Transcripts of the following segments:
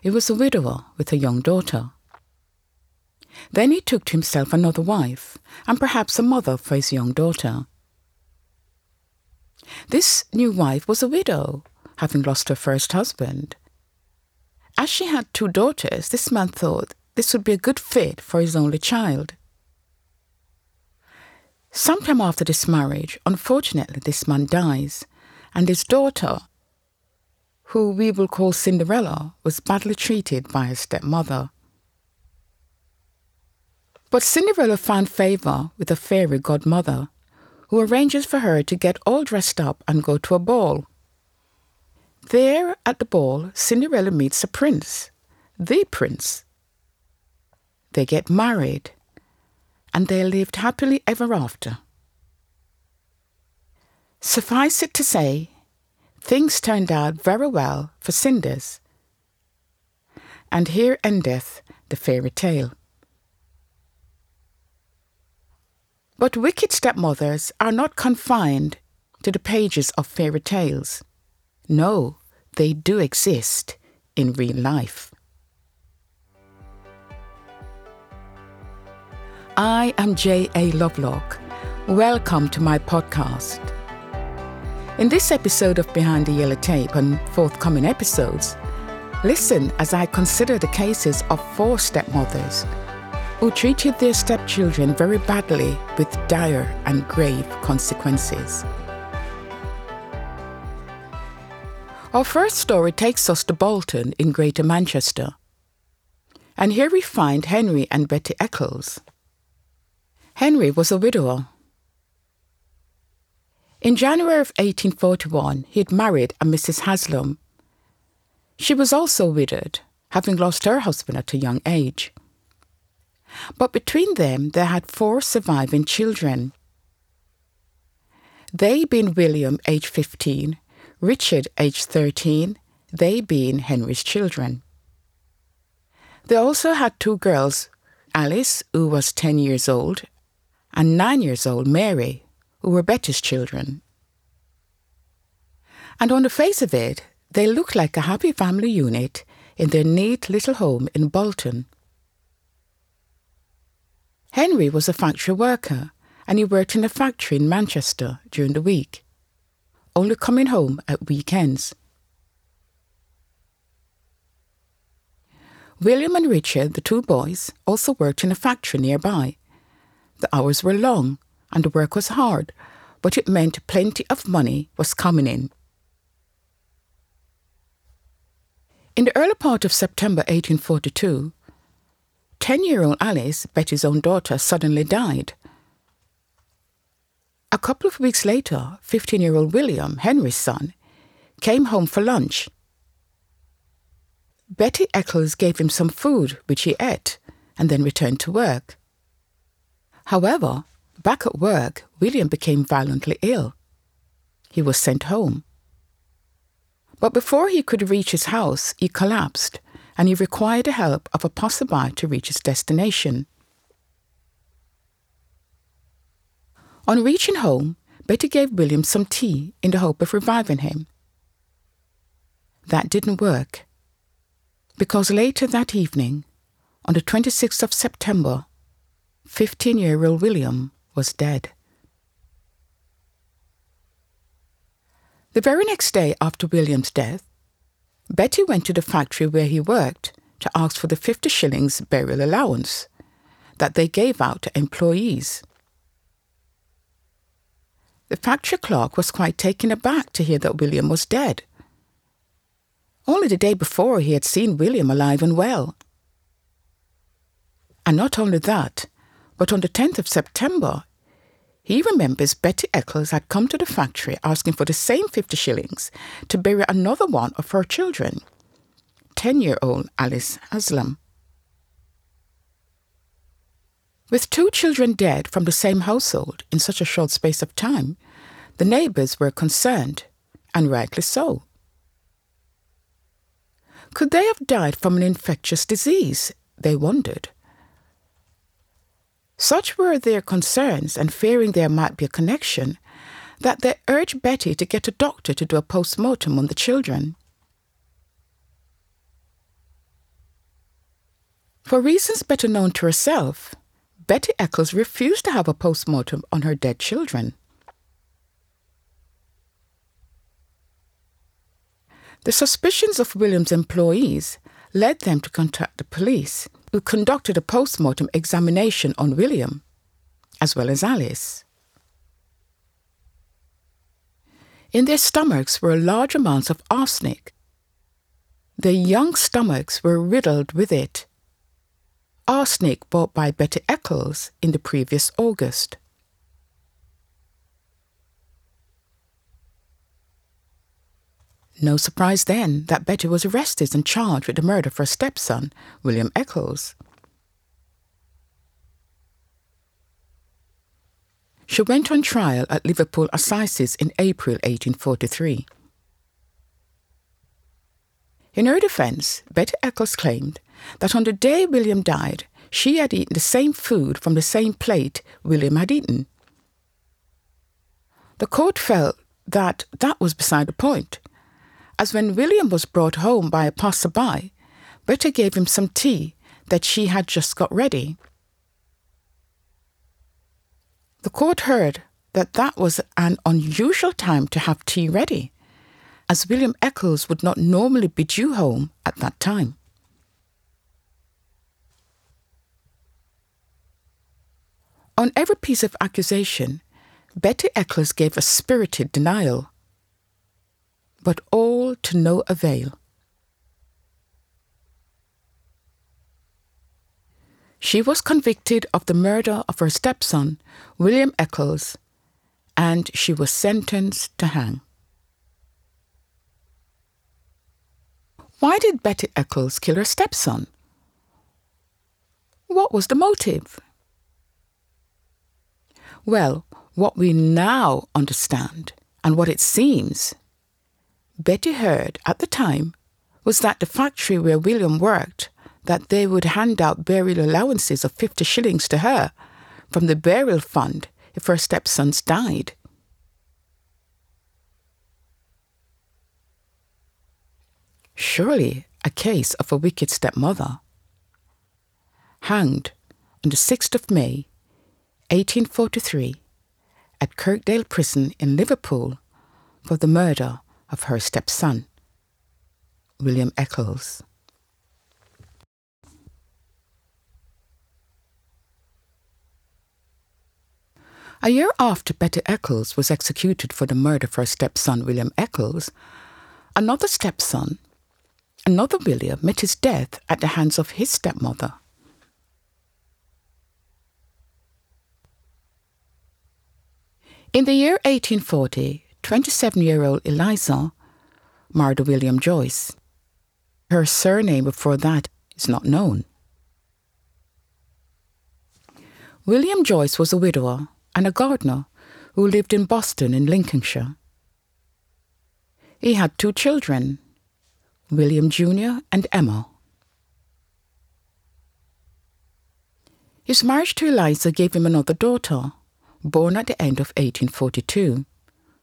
He was a widower with a young daughter. Then he took to himself another wife, and perhaps a mother for his young daughter. This new wife was a widow, having lost her first husband. As she had two daughters, this man thought this would be a good fit for his only child. Sometime after this marriage, unfortunately, this man dies, and his daughter, who we will call Cinderella, was badly treated by her stepmother. But Cinderella found favour with a fairy godmother, who arranges for her to get all dressed up and go to a ball. There at the ball, Cinderella meets a prince, the prince. They get married, and they lived happily ever after. Suffice it to say, things turned out very well for Cinders. And here endeth the fairy tale. But wicked stepmothers are not confined to the pages of fairy tales. No, they do exist in real life. I am J.A. Lovelock. Welcome to my podcast. In this episode of Behind the Yellow Tape and forthcoming episodes, listen as I consider the cases of four stepmothers who treated their stepchildren very badly with dire and grave consequences. Our first story takes us to Bolton in Greater Manchester. And here we find Henry and Betty Eccles. Henry was a widower. In January of 1841, he had married a Mrs. Haslam. She was also widowed, having lost her husband at a young age. But between them, they had four surviving children. They being William, aged 15, Richard, aged 13, they being Henry's children. They also had two girls, Alice, who was 10 years old, and 9 years old Mary, who were Betty's children. And on the face of it, they looked like a happy family unit in their neat little home in Bolton. Henry was a factory worker and he worked in a factory in Manchester during the week, only coming home at weekends. William and Richard, the two boys, also worked in a factory nearby. The hours were long and the work was hard, but it meant plenty of money was coming in. In the early part of September 1842, 10 year old Alice, Betty's own daughter, suddenly died. A couple of weeks later, 15 year old William, Henry's son, came home for lunch. Betty Eccles gave him some food, which he ate, and then returned to work. However, back at work, William became violently ill. He was sent home. But before he could reach his house, he collapsed and he required the help of a passerby to reach his destination. On reaching home, Betty gave William some tea in the hope of reviving him. That didn't work, because later that evening, on the 26th of September, 15 year old William was dead. The very next day after William's death, Betty went to the factory where he worked to ask for the 50 shillings burial allowance that they gave out to employees. The factory clerk was quite taken aback to hear that William was dead. Only the day before he had seen William alive and well. And not only that, but on the 10th of September, he remembers Betty Eccles had come to the factory asking for the same 50 shillings to bury another one of her children, 10 year old Alice Haslam. With two children dead from the same household in such a short space of time, the neighbours were concerned, and rightly so. Could they have died from an infectious disease? They wondered. Such were their concerns, and fearing there might be a connection, that they urged Betty to get a doctor to do a post mortem on the children. For reasons better known to herself, Betty Eccles refused to have a post mortem on her dead children. The suspicions of William's employees led them to contact the police, who conducted a post mortem examination on William, as well as Alice. In their stomachs were large amounts of arsenic. Their young stomachs were riddled with it. Arsenic bought by Betty Eccles in the previous August. No surprise then that Betty was arrested and charged with the murder of her stepson, William Eccles. She went on trial at Liverpool Assizes in April 1843. In her defence, Betty Eccles claimed that on the day William died, she had eaten the same food from the same plate William had eaten. The court felt that that was beside the point, as when William was brought home by a passer-by, Betty gave him some tea that she had just got ready. The court heard that that was an unusual time to have tea ready, as William Eccles would not normally be due home at that time. On every piece of accusation, Betty Eccles gave a spirited denial, but all to no avail. She was convicted of the murder of her stepson, William Eccles, and she was sentenced to hang. Why did Betty Eccles kill her stepson? What was the motive? Well, what we now understand and what it seems Betty heard at the time was that the factory where William worked that they would hand out burial allowances of 50 shillings to her from the burial fund if her stepsons died. Surely a case of a wicked stepmother. Hanged on the 6th of May, 1843, at Kirkdale Prison in Liverpool for the murder of her stepson, William Eccles. A year after Betty Eccles was executed for the murder of her stepson, William Eccles, another stepson, another William, met his death at the hands of his stepmother. In the year 1840, 27 year old Eliza married William Joyce. Her surname before that is not known. William Joyce was a widower and a gardener who lived in Boston in Lincolnshire. He had two children, William Jr. and Emma. His marriage to Eliza gave him another daughter, born at the end of 1842,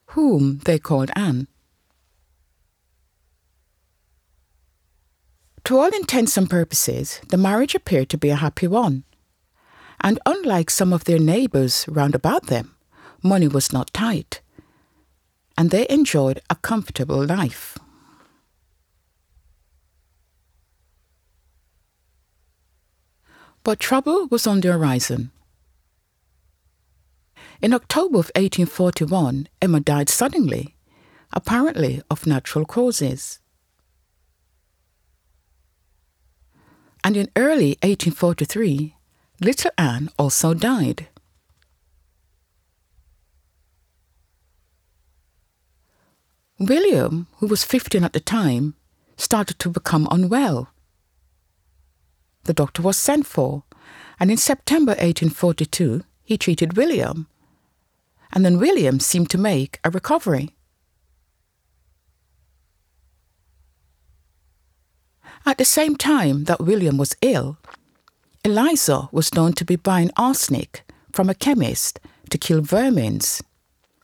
whom they called Anne. To all intents and purposes, the marriage appeared to be a happy one and unlike some of their neighbours round about them, money was not tight, and they enjoyed a comfortable life. But trouble was on the horizon. In October of 1841, Emma died suddenly, apparently of natural causes. And in early 1843, Little Anne also died. William, who was 15 at the time, started to become unwell. the doctor was sent for, and in September 1842 he treated William. And then William seemed to make a recovery. At the same time that William was ill, Eliza was known to be buying arsenic from a chemist to kill vermins,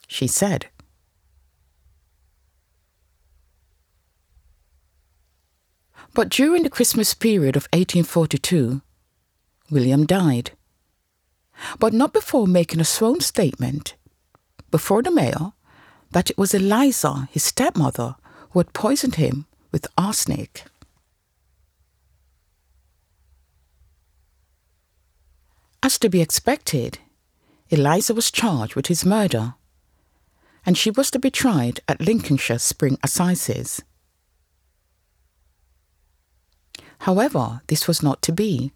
she said. But during the Christmas period of 1842, William died. But not before making a sworn statement before the mayor that it was Eliza, his stepmother, who had poisoned him with arsenic. As to be expected, Eliza was charged with his murder, and she was to be tried at Lincolnshire Spring Assizes. However, this was not to be.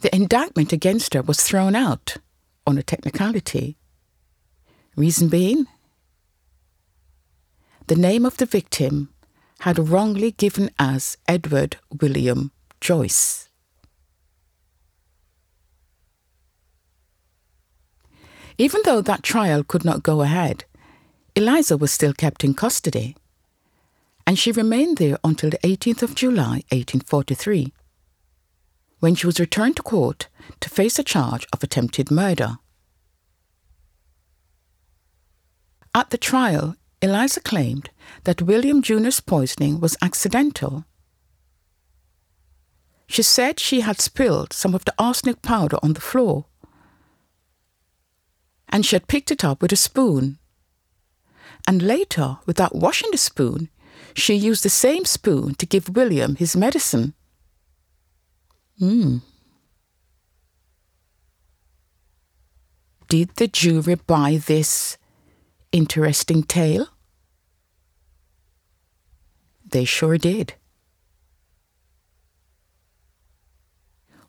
The indictment against her was thrown out on a technicality. Reason being, the name of the victim had wrongly given as Edward William Joyce. Even though that trial could not go ahead, Eliza was still kept in custody and she remained there until the 18th of July 1843, when she was returned to court to face a charge of attempted murder. At the trial, Eliza claimed that William Jr.'s poisoning was accidental. She said she had spilled some of the arsenic powder on the floor and she had picked it up with a spoon. And later, without washing the spoon, she used the same spoon to give William his medicine. Hmm. Did the jury buy this interesting tale? They sure did.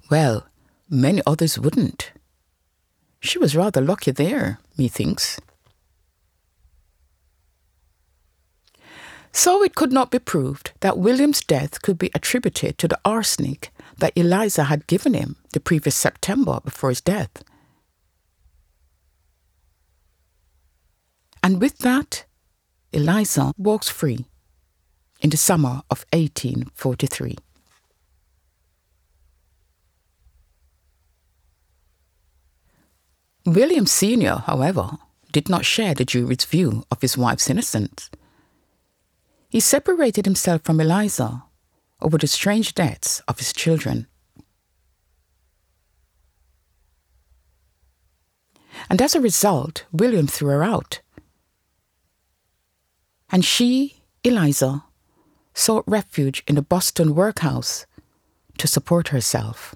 Well, many others wouldn't. She was rather lucky there, methinks. So it could not be proved that William's death could be attributed to the arsenic that Eliza had given him the previous September before his death. And with that, Eliza walks free in the summer of 1843. William Sr., however, did not share the jury's view of his wife's innocence. He separated himself from Eliza over the strange deaths of his children. And as a result, William threw her out. And she, Eliza, sought refuge in a Boston workhouse to support herself.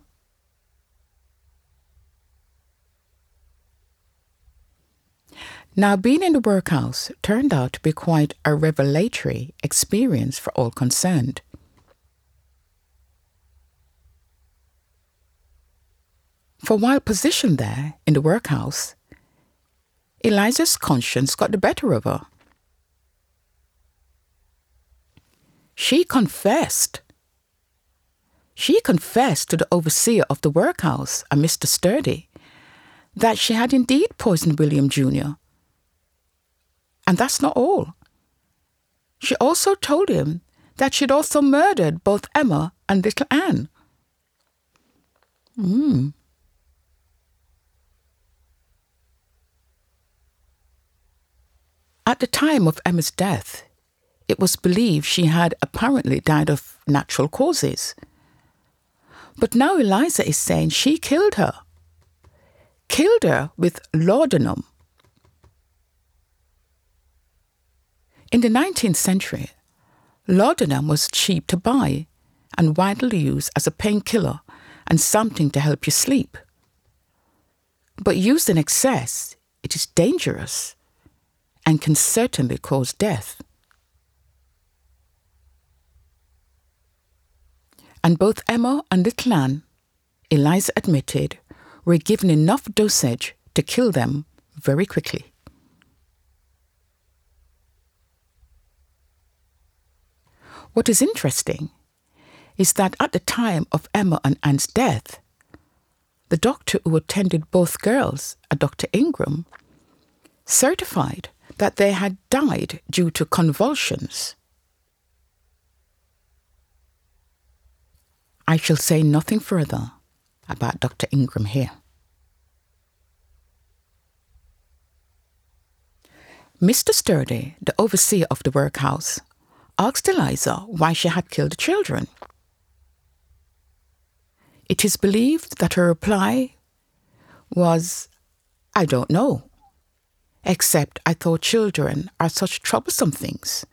Now, being in the workhouse turned out to be quite a revelatory experience for all concerned. For while positioned there in the workhouse, Eliza's conscience got the better of her. She confessed. She confessed to the overseer of the workhouse, a Mr. Sturdy, that she had indeed poisoned William Jr and that's not all. She also told him that she'd also murdered both Emma and little Anne. Hmm. At the time of Emma's death, it was believed she had apparently died of natural causes. But now Eliza is saying she killed her. Killed her with laudanum. In the 19th century, laudanum was cheap to buy and widely used as a painkiller and something to help you sleep. But used in excess, it is dangerous and can certainly cause death. And both Emma and little Anne, Eliza admitted, were given enough dosage to kill them very quickly. What is interesting is that at the time of Emma and Anne's death, the doctor who attended both girls, a Dr. Ingram, certified that they had died due to convulsions. I shall say nothing further about Dr. Ingram here. Mr. Sturdy, the overseer of the workhouse, asked Eliza why she had killed the children. It is believed that her reply was, I don't know, except I thought children are such troublesome things.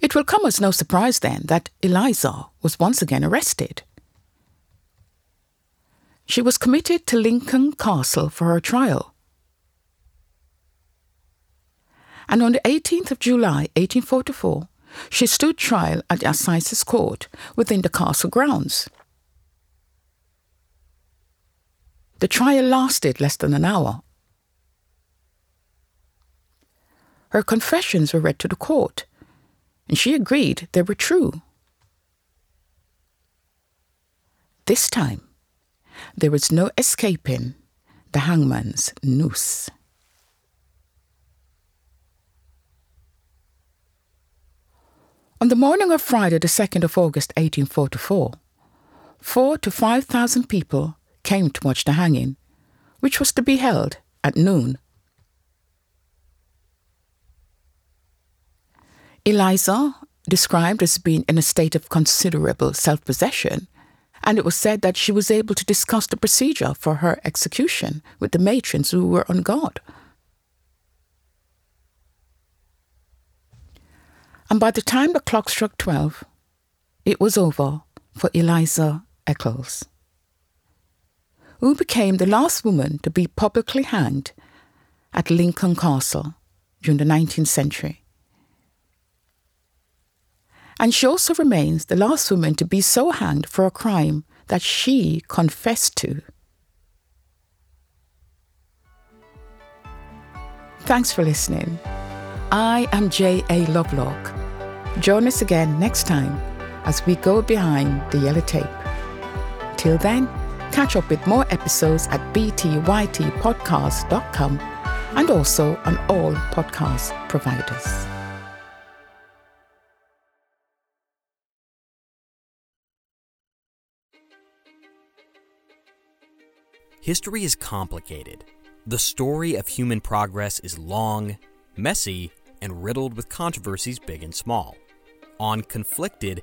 It will come as no surprise then that Eliza was once again arrested. She was committed to Lincoln Castle for her trial. And on the 18th of July 1844, she stood trial at the Assizes Court within the castle grounds. The trial lasted less than an hour. Her confessions were read to the court, and she agreed they were true. This time, there was no escaping the hangman's noose. On the morning of Friday, the 2nd of August 1844, four to five thousand people came to watch the hanging, which was to be held at noon. Eliza, described as being in a state of considerable self possession, and it was said that she was able to discuss the procedure for her execution with the matrons who were on guard. And by the time the clock struck twelve, it was over for Eliza Eccles, who became the last woman to be publicly hanged at Lincoln Castle during the 19th century. And she also remains the last woman to be so hanged for a crime that she confessed to. Thanks for listening. I am J.A. Lovelock. Join us again next time as we go behind the yellow tape. Till then, catch up with more episodes at btytpodcast.com and also on all podcast providers. History is complicated. The story of human progress is long, messy, and riddled with controversies big and small. On Conflicted,